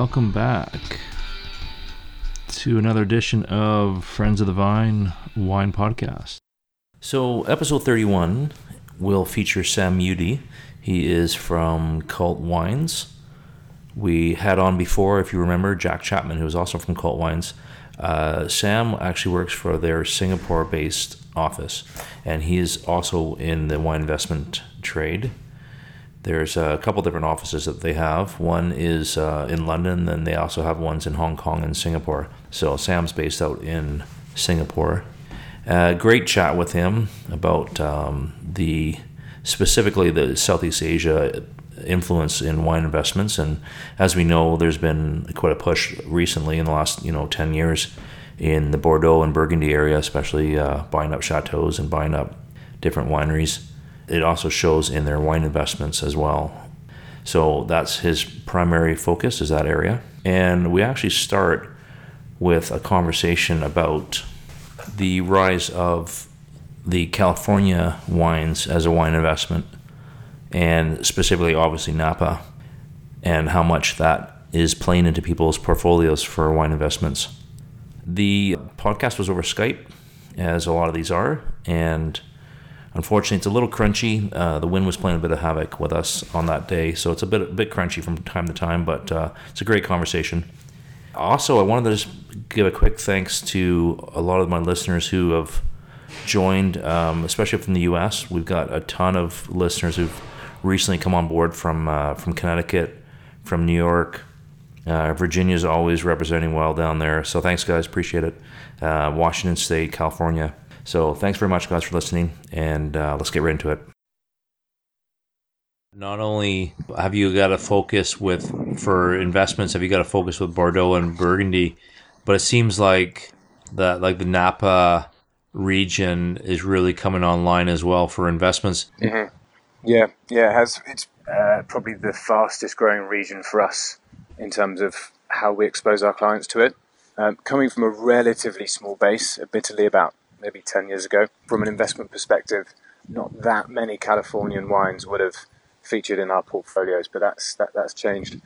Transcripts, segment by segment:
Welcome back to another edition of Friends of the Vine Wine Podcast. So, episode 31 will feature Sam Udy. He is from Cult Wines. We had on before, if you remember, Jack Chapman, who is also from Cult Wines. Uh, Sam actually works for their Singapore based office, and he is also in the wine investment trade. There's a couple different offices that they have. One is uh, in London, then they also have ones in Hong Kong and Singapore. So Sam's based out in Singapore. Uh, great chat with him about um, the specifically the Southeast Asia influence in wine investments. And as we know, there's been quite a push recently in the last you know ten years in the Bordeaux and Burgundy area, especially uh, buying up chateaus and buying up different wineries it also shows in their wine investments as well. So that's his primary focus is that area. And we actually start with a conversation about the rise of the California wines as a wine investment and specifically obviously Napa and how much that is playing into people's portfolios for wine investments. The podcast was over Skype as a lot of these are and Unfortunately, it's a little crunchy. Uh, the wind was playing a bit of havoc with us on that day, so it's a bit a bit crunchy from time to time. But uh, it's a great conversation. Also, I wanted to just give a quick thanks to a lot of my listeners who have joined, um, especially from the U.S. We've got a ton of listeners who've recently come on board from uh, from Connecticut, from New York. Uh, Virginia's always representing well down there, so thanks, guys. Appreciate it. Uh, Washington State, California. So thanks very much, guys, for listening, and uh, let's get right into it. Not only have you got to focus with for investments, have you got to focus with Bordeaux and Burgundy, but it seems like that like the Napa region is really coming online as well for investments. Mm-hmm. Yeah, yeah, it has it's uh, probably the fastest growing region for us in terms of how we expose our clients to it. Um, coming from a relatively small base, admittedly about maybe 10 years ago. From an investment perspective, not that many Californian wines would have featured in our portfolios, but that's that, that's changed.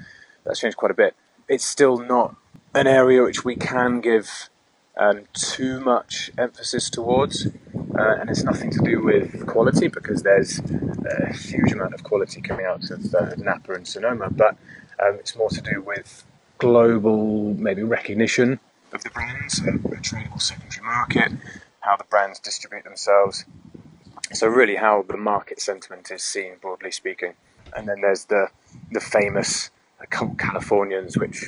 That's changed quite a bit. It's still not an area which we can give um, too much emphasis towards, uh, and it's nothing to do with quality because there's a huge amount of quality coming out of uh, Napa and Sonoma, but um, it's more to do with global maybe recognition of the brands, a, a tradable secondary market, how the brands distribute themselves. So really, how the market sentiment is seen, broadly speaking. And then there's the the famous cult Californians, which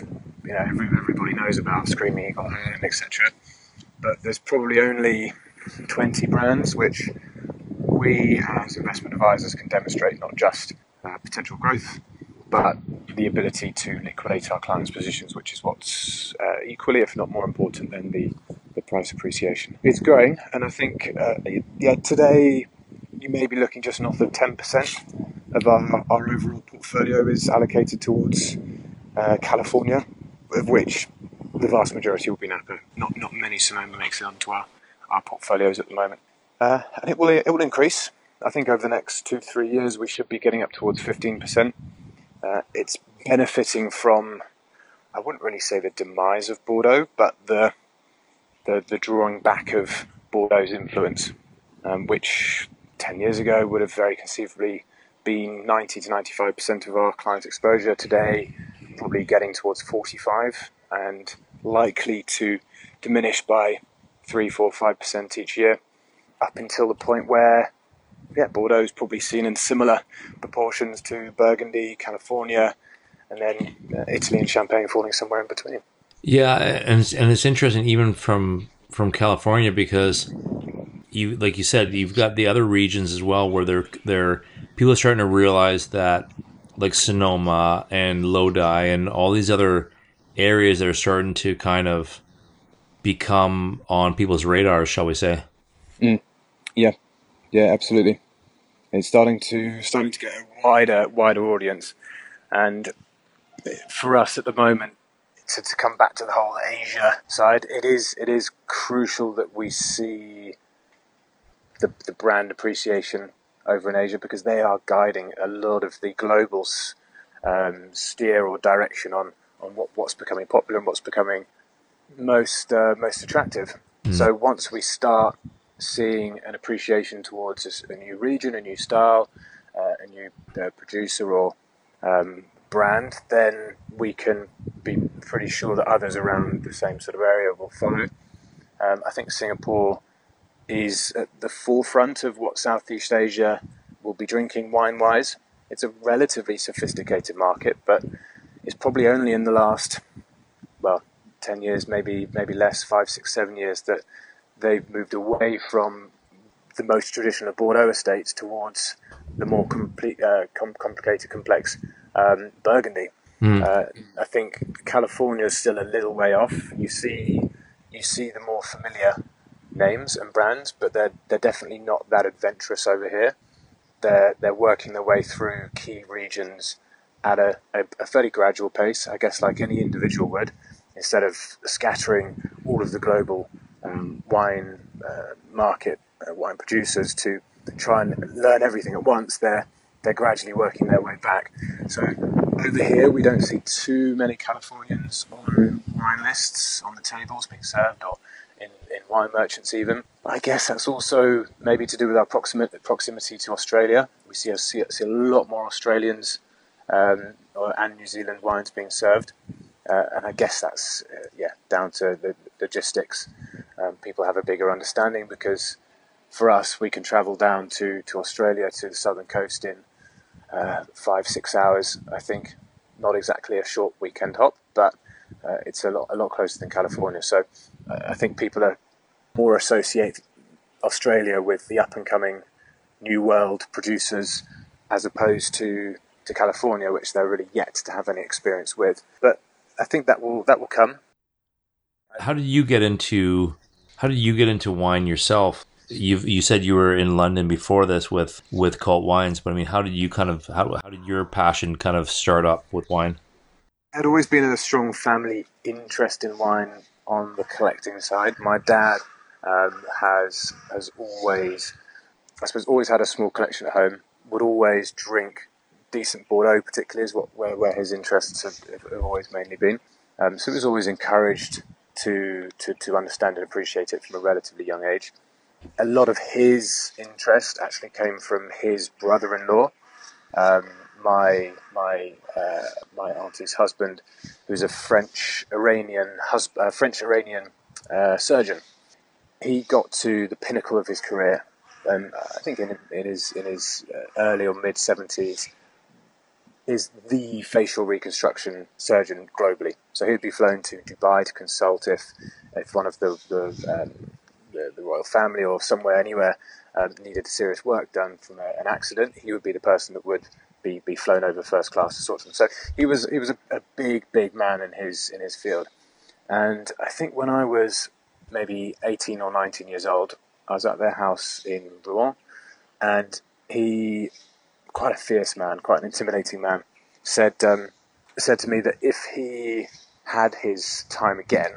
you know everybody knows about, Screaming Eagle, etc. But there's probably only 20 brands which we as investment advisors can demonstrate not just uh, potential growth, but the ability to liquidate our clients' positions, which is what's uh, equally, if not more important, than the the price appreciation. It's growing, and I think uh, yeah today you may be looking just north of ten percent of our, our overall portfolio is allocated towards uh, California, of which the vast majority will be Napa. Not not many Sonoma makes it onto our, our portfolios at the moment, uh, and it will it will increase. I think over the next two three years we should be getting up towards fifteen percent. Uh, it's benefiting from I wouldn't really say the demise of Bordeaux, but the the, the drawing back of Bordeaux's influence, um, which 10 years ago would have very conceivably been 90 to 95% of our client exposure. Today, probably getting towards 45 and likely to diminish by 3, 4, 5% each year up until the point where yeah, Bordeaux is probably seen in similar proportions to Burgundy, California, and then uh, Italy and Champagne falling somewhere in between. Yeah, and and it's interesting even from from California because you like you said you've got the other regions as well where they're they're people are starting to realize that like Sonoma and Lodi and all these other areas that are starting to kind of become on people's radars, shall we say? Mm. Yeah, yeah, absolutely. It's starting to starting to get a wider wider audience, and for us at the moment, to, to come back to the whole Asia side, it is it is crucial that we see the the brand appreciation over in Asia because they are guiding a lot of the global um, steer or direction on on what, what's becoming popular and what's becoming most uh, most attractive. Mm. So once we start seeing an appreciation towards a, new region, a new style, uh, a new uh, producer or um, brand, then we can be pretty sure that others around the same sort of area will follow. Um, I think Singapore is at the forefront of what Southeast Asia will be drinking wine wise. It's a relatively sophisticated market, but it's probably only in the last, well, 10 years, maybe, maybe less, five, six, seven years, that they've moved away from the most traditional Bordeaux estates towards the more complete, uh, com- complicated, complex um, Burgundy. Mm. Uh, I think California is still a little way off. You see, you see the more familiar names and brands, but they're they're definitely not that adventurous over here. They're they're working their way through key regions at a, a, a fairly gradual pace, I guess, like any individual would, instead of scattering all of the global um, wine uh, market, uh, wine producers to try and learn everything at once. They're they're gradually working their way back. So over here, we don't see too many Californians on wine lists on the tables being served or in, in wine merchants even. I guess that's also maybe to do with our proximity, proximity to Australia. We see, see, see a lot more Australians um, and New Zealand wines being served. Uh, and I guess that's uh, yeah down to the logistics. Um, people have a bigger understanding because for us, we can travel down to, to Australia to the southern coast in uh, five six hours. I think not exactly a short weekend hop, but uh, it's a lot a lot closer than California. So I think people are more associate Australia with the up and coming new world producers as opposed to to California, which they're really yet to have any experience with. But I think that will that will come. How did you get into how did you get into wine yourself? You you said you were in London before this with with Cult Wines, but I mean, how did you kind of how how did your passion kind of start up with wine? I'd always been a strong family interest in wine on the collecting side. My dad um, has has always, I suppose, always had a small collection at home. Would always drink decent Bordeaux, particularly, is what where, where his interests have, have always mainly been. Um, so he was always encouraged to, to to understand and appreciate it from a relatively young age. A lot of his interest actually came from his brother-in-law, um, my my uh, my auntie's husband, who's a French Iranian uh, French Iranian uh, surgeon. He got to the pinnacle of his career, and I think in, in his in his uh, early or mid seventies is the facial reconstruction surgeon globally. So he'd be flown to Dubai to consult if, if one of the the, um, the, royal family or somewhere anywhere um, needed serious work done from a, an accident. He would be the person that would be, be flown over first class to sort them. So he was he was a, a big big man in his in his field. And I think when I was maybe 18 or 19 years old, I was at their house in Rouen, and he quite a fierce man, quite an intimidating man, said um, said to me that if he had his time again,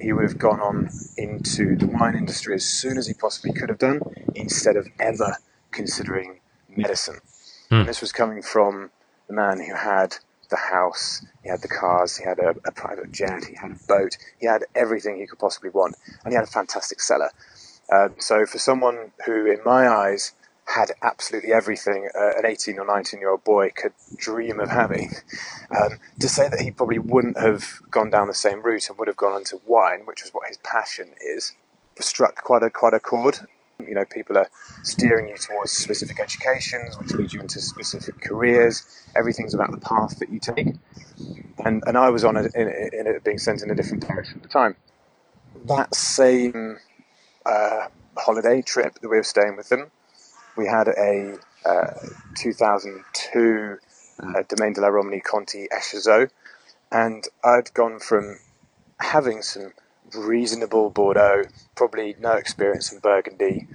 he would have gone on into the wine industry as soon as he possibly could have done, instead of ever considering medicine. Hmm. And this was coming from the man who had the house, he had the cars, he had a, a, private jet, he had a boat, he had everything he could possibly want, and he had a fantastic cellar. Um, so for someone who, in my eyes, had absolutely everything uh, an 18 or 19 year old boy could dream of having. Um, to say that he probably wouldn't have gone down the same route and would have gone into wine, which is what his passion is, struck quite a quite a chord. You know, people are steering you towards specific educations, which lead you into specific careers. Everything's about the path that you take. And, and I was on it, in, in being sent in a different direction at the time. That same uh, holiday trip that we were staying with them, we had a uh, 2002 uh, Domaine de la Romanée Conti Echezeaux, and I'd gone from having some reasonable Bordeaux, probably no experience in Burgundy,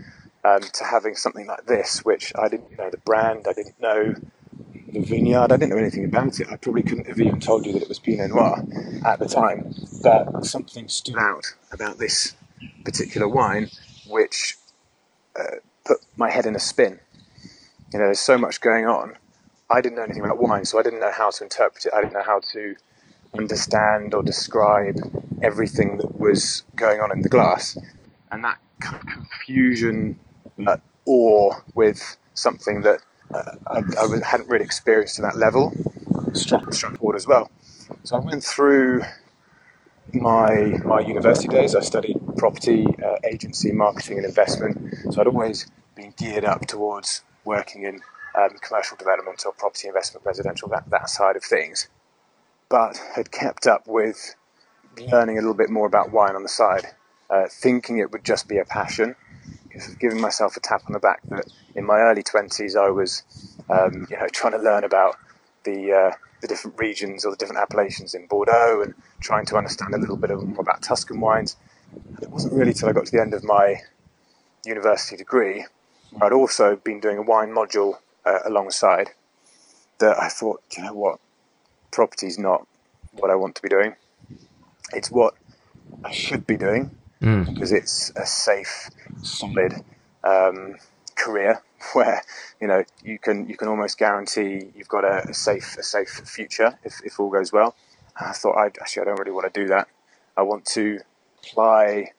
um, to having something like this, which I didn't know the brand, I didn't know the vineyard, I didn't know anything about it. I probably couldn't have even told you that it was Pinot Noir at the time, but something stood out about this particular wine, which uh, put my head in a spin. You know, there's so much going on. I didn't know anything about wine, so I didn't know how to interpret it. I didn't know how to understand or describe everything that was going on in the glass. And that confusion, that awe with something that uh, I, I, hadn't really experienced to that level struck, struck as well. So I went through my my university days. I studied property, uh, agency, marketing, and investment. So I'd always been geared up towards working in um, commercial development or property investment, residential, that, that side of things. But had kept up with learning a little bit more about wine on the side, uh, thinking it would just be a passion. Giving myself a tap on the back that in my early 20s I was um, you know, trying to learn about the, uh, the different regions or the different appellations in Bordeaux and trying to understand a little bit more about Tuscan wines. And it wasn't really till I got to the end of my university degree where I'd also been doing a wine module uh, alongside that I thought, you know what, property's not what I want to be doing. It's what I should be doing mm. because it's a safe, solid um, career where you know you can you can almost guarantee you've got a, a safe a safe future if, if all goes well. And I thought I actually I don't really want to do that. I want to apply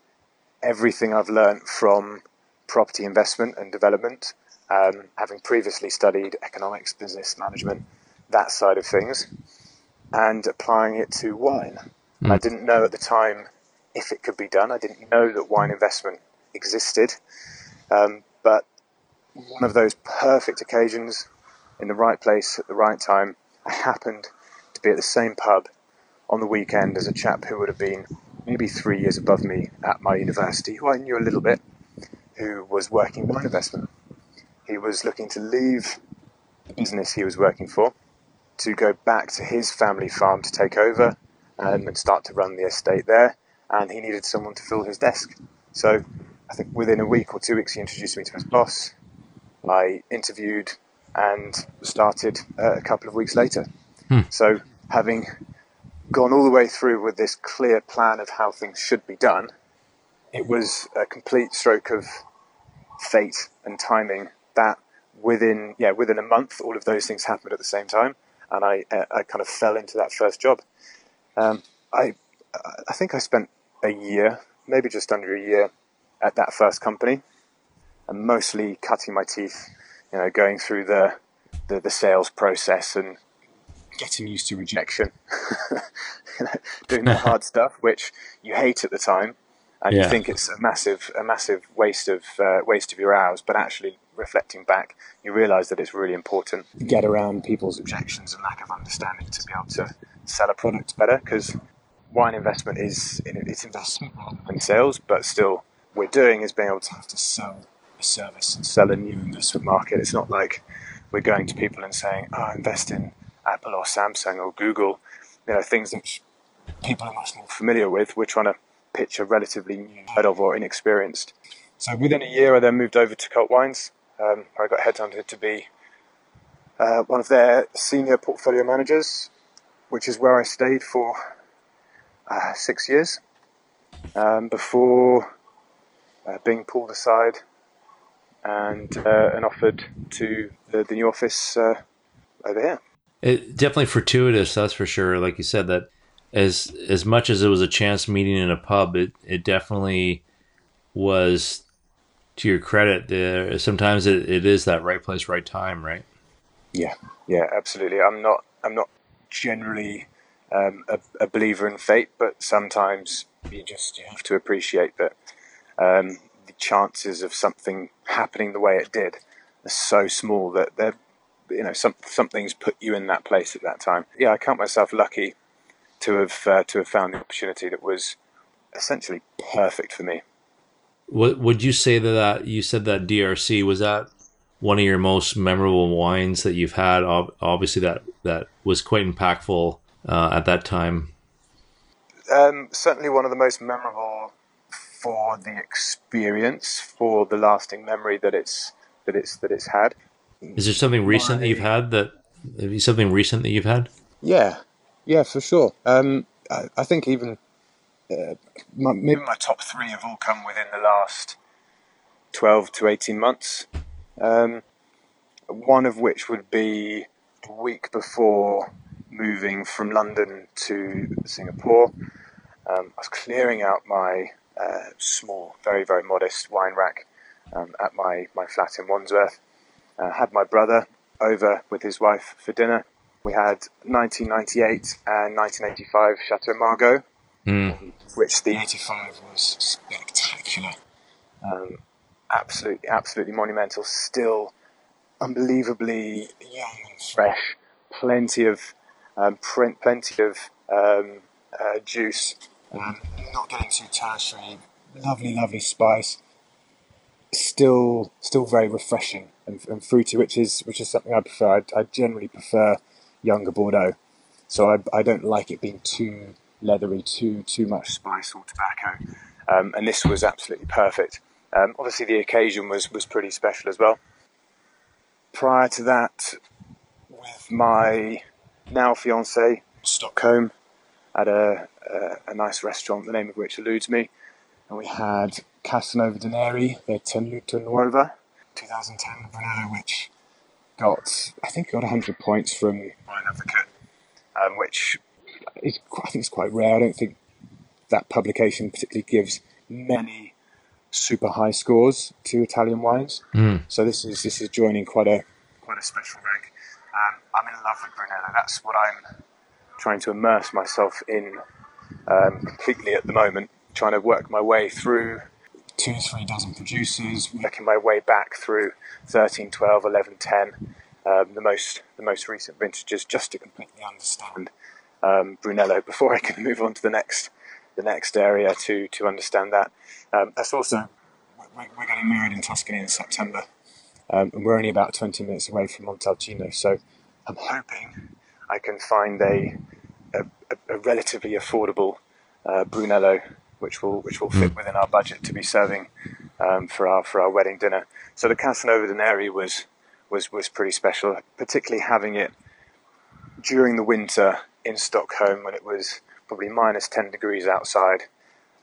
everything I've learned from property investment and development, um, having previously studied economics, business management, that side of things, and applying it to wine. Mm. I didn't know at the time if it could be done. I didn't know that wine investment existed. Um, but one of those perfect occasions in the right place at the right time, I happened to be at the same pub on the weekend as a chap who would have been maybe three years above me at my university, who I knew a little bit, who was working wine investment. He was looking to leave the business he was working for to go back to his family farm to take over um, and start to run the estate there. And he needed someone to fill his desk. So I think within a week or two weeks, he introduced me to his boss. I interviewed and started uh, a couple of weeks later. Hmm. So having gone all the way through with this clear plan of how things should be done, it was a complete stroke of fate and timing that within yeah within a month all of those things happened at the same time and I uh, I kind of fell into that first job um, I I think I spent a year maybe just under a year at that first company and mostly cutting my teeth you know going through the the, the sales process and getting used to rejection doing the hard stuff which you hate at the time and yeah. you think it's a massive a massive waste of uh, waste of your hours but actually reflecting back you realize that it's really important to get around people's objections and lack of understanding to be able to sell a product better because wine investment is it's investment rather than sales but still we're doing is being able to have to sell a service and selling a new investment market it's not like we're going to people and saying oh invest in apple or samsung or google you know things that people are much more familiar with we're trying to pitch a relatively new head of or inexperienced. So within a year, I then moved over to Cult Wines. Um, I got headhunted to be uh, one of their senior portfolio managers, which is where I stayed for uh, six years um, before uh, being pulled aside and uh, and offered to the, the new office uh, over here. It definitely fortuitous, that's for sure. Like you said, that as as much as it was a chance meeting in a pub, it it definitely was to your credit. There sometimes it, it is that right place, right time, right? Yeah, yeah, absolutely. I'm not I'm not generally um, a, a, believer in fate, but sometimes you just you have to appreciate that um, chances of something happening the way it did are so small that they're you know some something's put you in that place at that time. Yeah, I count myself lucky to have uh, to have found the opportunity that was essentially perfect for me. What would you say that, that you said that DRC was that one of your most memorable wines that you've had? Obviously, that that was quite impactful uh, at that time. Um, certainly, one of the most memorable for the experience, for the lasting memory that it's that it's that it's had. Is there something recent that you've had that? Something recent that you've had? Yeah, yeah, for sure. Um, I, I, think even uh, my, maybe my top three have all come within the last twelve to eighteen months. Um, one of which would be a week before moving from London to Singapore. Um, I was clearing out my uh, small, very, very modest wine rack um, at my, my flat in Wandsworth. Uh, had my brother over with his wife for dinner. We had 1998 and 1985 Chateau Margaux, Mm. which the 85 was spectacular. Um, absolutely, absolutely monumental. Still unbelievably young and fresh. Plenty of, um, pr- plenty of um, uh, juice. Um, not getting too tertiary. Lovely, lovely spice. Still, still very refreshing and, and fruity, which is which is something I prefer. I, I generally prefer younger Bordeaux, so I, I don't like it being too leathery, too too much spice or tobacco. Um, and this was absolutely perfect. Um, obviously, the occasion was was pretty special as well. Prior to that, with my now fiance Stockholm, at a, a a nice restaurant, the name of which eludes me, and we had Casanova di Neri, the Tenuta Nuova, 2010 Brunello, which got I think got 100 points from Wine Advocate, um, which is I think it's quite rare. I don't think that publication particularly gives many super high scores to Italian wines. Mm. So this is this is joining quite a quite a special rank. Um, I'm in love with Brunello. That's what I'm trying to immerse myself in um, completely at the moment. Trying to work my way through two, three dozen producers, working my way back through 13, 12, 11, 10, um, the most the most recent vintages, just to completely understand um, Brunello before I can move on to the next the next area to to understand that. Um, that's also we're, getting married in Tuscany in September, um, and we're only about 20 minutes away from Montalcino. So I'm hoping I can find a a, a- relatively affordable uh, Brunello, which will which will fit within our budget to be serving um, for our for our wedding dinner. So the Casanova di Neri was was was pretty special, particularly having it during the winter in Stockholm when it was probably minus 10 degrees outside,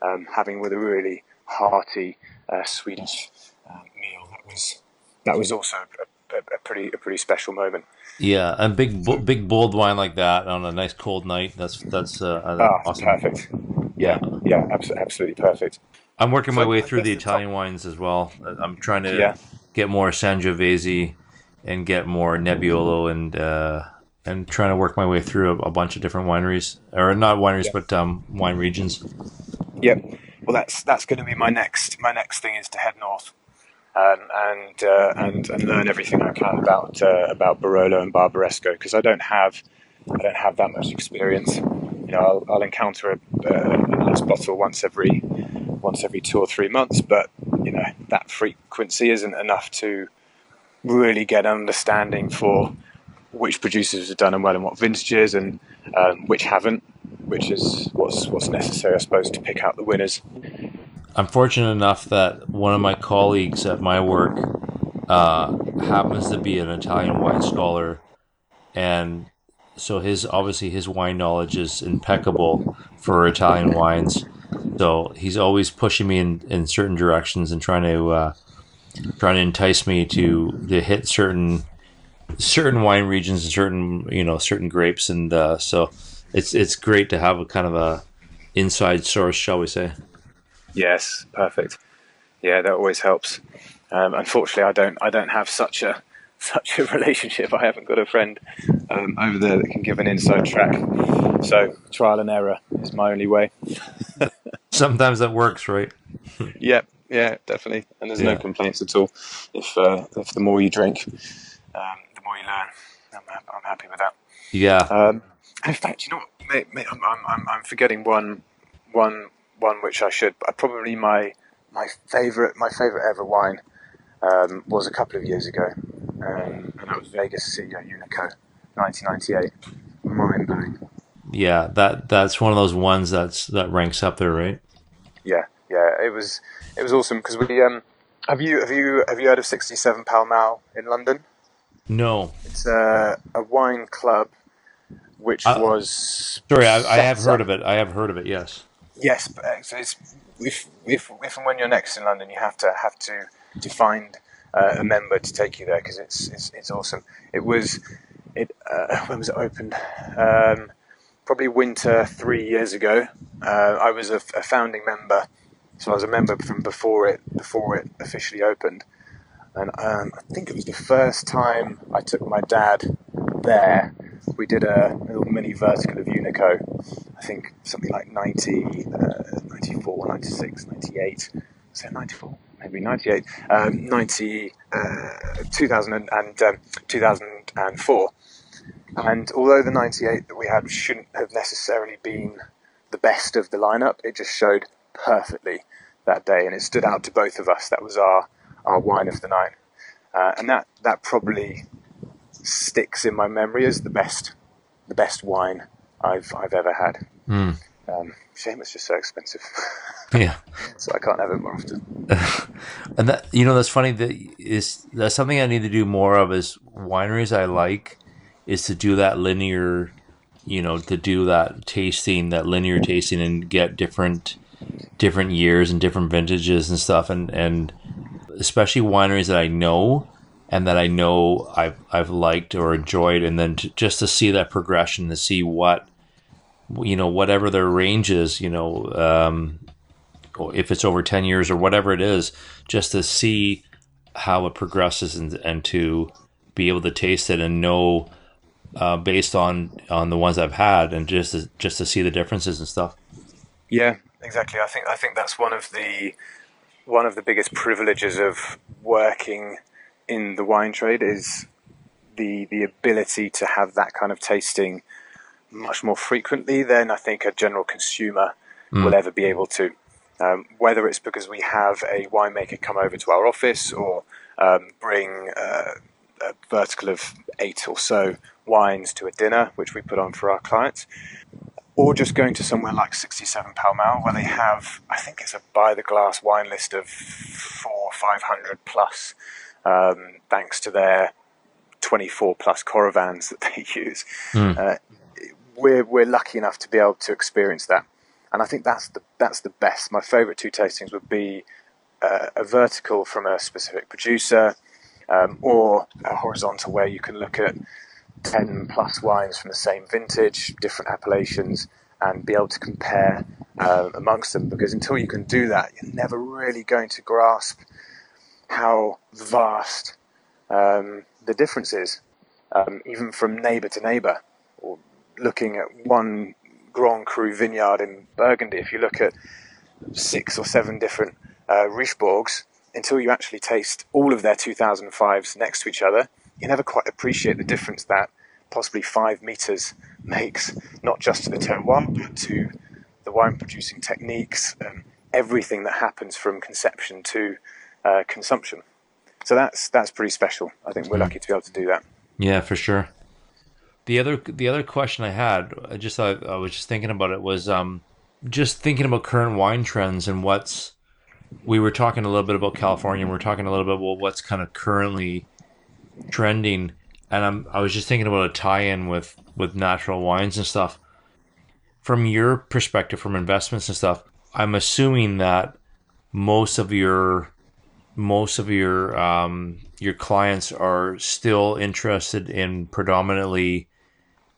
um, having with a really hearty uh, Swedish uh, meal. That was that was also a, a, a pretty a pretty special moment. Yeah, and big big bold wine like that on a nice cold night. That's that's uh, uh, Ah, awesome. perfect. Yeah, yeah, abso- absolutely perfect. I'm working my So way through the Italian wines as well. I'm trying to Yeah. get more Sangiovese and get more Nebbiolo and uh, and trying to work my way through a, a bunch of different wineries or not wineries Yeah. but um, wine regions. Yep. Well, that's that's going to be my next my next thing is to head north, and, uh, and and learn everything I can about uh, about Barolo and Barbaresco because I don't have I don't have that much experience. You know, I'll, I'll encounter a, a, a nice bottle once every once every two or three months, but you know that frequency isn't enough to really get an understanding for which producers have done them well and what vintages and um, which haven't, which is what's what's necessary, I suppose, to pick out the winners. I'm fortunate enough that one of my colleagues at my work uh, happens to be an Italian wine scholar, and so his obviously his wine knowledge is impeccable for Italian wines. So he's always pushing me in, in certain directions and trying to uh, trying to entice me to to hit certain certain wine regions and certain you know certain grapes, and uh, so it's it's great to have a kind of a inside source, shall we say? Yes, perfect. Yeah, that always helps. Um, unfortunately, I don't. I don't have such a such a relationship. I haven't got a friend um, over there that can give an inside track. So trial and error is my only way. Sometimes that works, right? yep. yeah, definitely. And there's Yeah. no complaints at all. If uh, if the more you drink, um, the more you learn. I'm, I'm happy with that. Yeah. Um, in fact, you know what? Mate, mate, I'm, I'm, I'm, I'm forgetting one, one, one which I should. But probably my my favorite my favorite ever wine um, was a couple of years ago, um, and that was Vega Sicilia Unico, 1998. Mind blowing. Yeah, that that's one of those ones that's that ranks up there, right? Yeah, yeah. It was it was awesome because we um. Have you have you have you heard of 67 Pall Mall in London? No. It's a, a wine club, which Uh, was Sorry, I, I have set heard up- of it. I have heard of it. Yes. Yes, uh, it's if, if if and when you're next in London, you have to have to to find uh, a member to take you there because it's, it's it's awesome. It was it uh, when was it opened? Um, probably winter three years ago. Uh, I was a, a, founding member, so I was a member from before it before it officially opened, and um, I think it was the first time I took my dad there. We did a little mini vertical of Unico. I think something like 90, uh, 94, 96, 98. Was it 94? Maybe 98. Um, 90, uh, 2000 and, um, 2004 and although the 98 that we had shouldn't have necessarily been the best of the lineup, it just showed perfectly that day, and it stood out to both of us. That was our our wine of the night, uh, and that that probably sticks in my memory as the best the best wine I've I've ever had. Mm. Um, shame it's just so expensive. yeah, so I can't have it more often. and that you know that's funny that is that's something I need to do more of is wineries I like is to do that linear, you know, to do that tasting, that linear tasting, and get different different years and different vintages and stuff, and and especially wineries that I know and that I know I've I've liked or enjoyed, and then to, just to see that progression, to see what you know, whatever their range is, you know, um, if it's over ten years or whatever it is, just to see how it progresses and, and to be able to taste it and know uh, based on on the ones I've had, and just to, just to see the differences and stuff. Yeah, exactly. I think I think that's one of the one of the biggest privileges of working in the wine trade is the the ability to have that kind of tasting much more frequently than I think a general consumer mm. will ever be able to. Um, whether it's because we have a winemaker come over to our office or um, bring uh, a vertical of eight or so wines to a dinner, which we put on for our clients, or just going to somewhere like 67 Pall Mall, where they have, I think it's a by the glass wine list of four, 500 plus, um, thanks to their 24 plus Coravins that they use. Mm. Uh, we're, we're lucky enough to be able to experience that. And I think that's the, that's the best. My favourite two tastings would be uh, a vertical from a specific producer, um, or a horizontal where you can look at 10 plus wines from the same vintage, different appellations, and be able to compare uh, amongst them. Because until you can do that, you're never really going to grasp how vast um, the difference is, um, even from neighbour to neighbour. Or looking at one Grand Cru vineyard in Burgundy, if you look at six or seven different uh, until you actually taste all of their 2005s next to each other, you never quite appreciate the difference that possibly five meters makes, not just to the terroir, but to the wine producing techniques and everything that happens from conception to uh, consumption. So that's that's pretty special. I think we're mm. lucky to be able to do that. Yeah, for sure. The other the other question I had, I just I, I was just thinking about it was um, just thinking about current wine trends and what's we were talking a little bit about California. and We are talking a little bit about what's kind of currently trending, and I'm I was just thinking about a tie-in with with natural wines and stuff. From your perspective, from investments and stuff, I'm assuming that most of your most of your um, your clients are still interested in predominantly.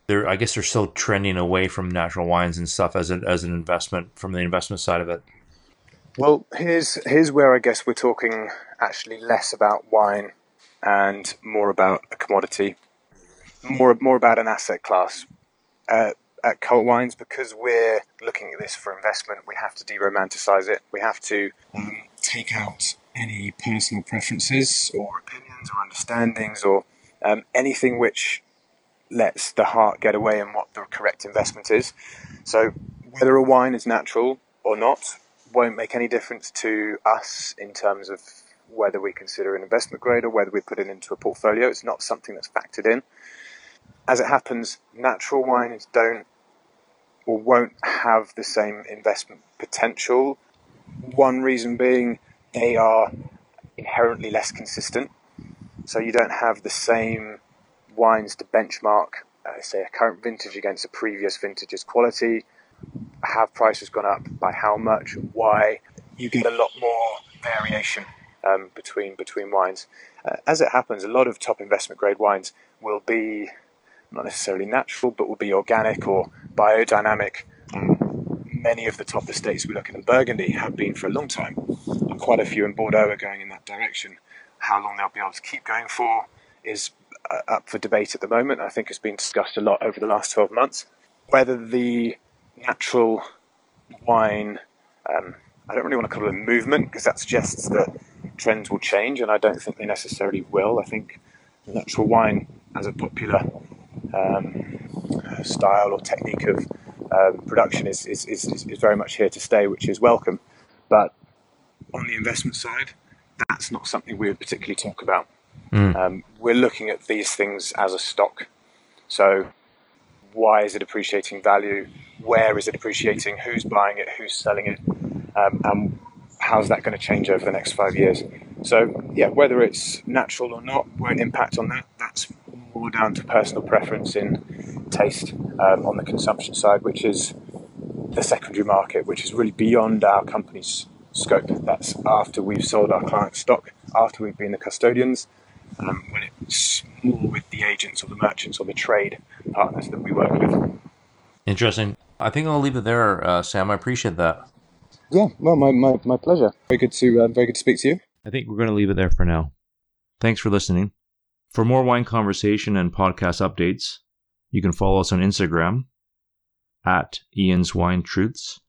They're, I guess they're still trending away from natural wines and stuff as a, as an investment from the investment side of it. Well, here's here's where I guess we're talking actually less about wine and more about a commodity, more more about an asset class. Uh, at Cult Wines, because we're looking at this for investment, we have to de-romanticize it. We have to um, take out any personal preferences or opinions or understandings or um, anything which lets the heart get away in what the correct investment is. So, whether a wine is natural or not, won't make any difference to us in terms of whether we consider an investment grade or whether we put it into a portfolio. It's not something that's factored in. As it happens, natural wines don't or won't have the same investment potential. One reason being they are inherently less consistent. So you don't have the same wines to benchmark, uh, say, a current vintage against a previous vintage's quality have prices gone up by how much and why. You get a lot more variation um, between between wines. Uh, as it happens, a lot of top investment grade wines will be not necessarily natural, but will be organic or biodynamic. Many of the top estates we look at in Burgundy have been for a long time, and quite a few in Bordeaux are going in that direction. How long they'll be able to keep going for is uh, up for debate at the moment. I think it's been discussed a lot over the last 12 months. Whether the natural wine, um, I don't really want to call it a movement because that suggests that trends will change, and I don't think they necessarily will. I think natural wine as a popular um, style or technique of um, production is, is, is, is very much here to stay, which is welcome. But on the investment side, that's not something we would particularly talk about. Mm. Um, we're looking at these things as a stock. So, why is it appreciating value? Where is it appreciating? Who's buying it? Who's selling it? Um, and how's that going to change over the next five years? So, yeah, whether it's natural or not won't impact on that. That's more down to personal preference in taste um, on the consumption side, which is the secondary market, which is really beyond our company's scope. That's after we've sold our client stock, after we've been the custodians, um, when it's more with the agents or the merchants or the trade partners that we work with. Interesting. I think I'll leave it there, uh, Sam. I appreciate that. Yeah, well, my, my, my pleasure. Very good to uh, very good to speak to you. I think we're going to leave it there for now. Thanks for listening. For more wine conversation and podcast updates, you can follow us on Instagram at Ian's Wine Truths.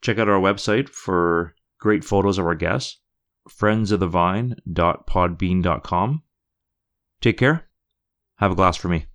Check out our website for great photos of our guests, friendsofthevine.podbean.com. Take care. Have a glass for me.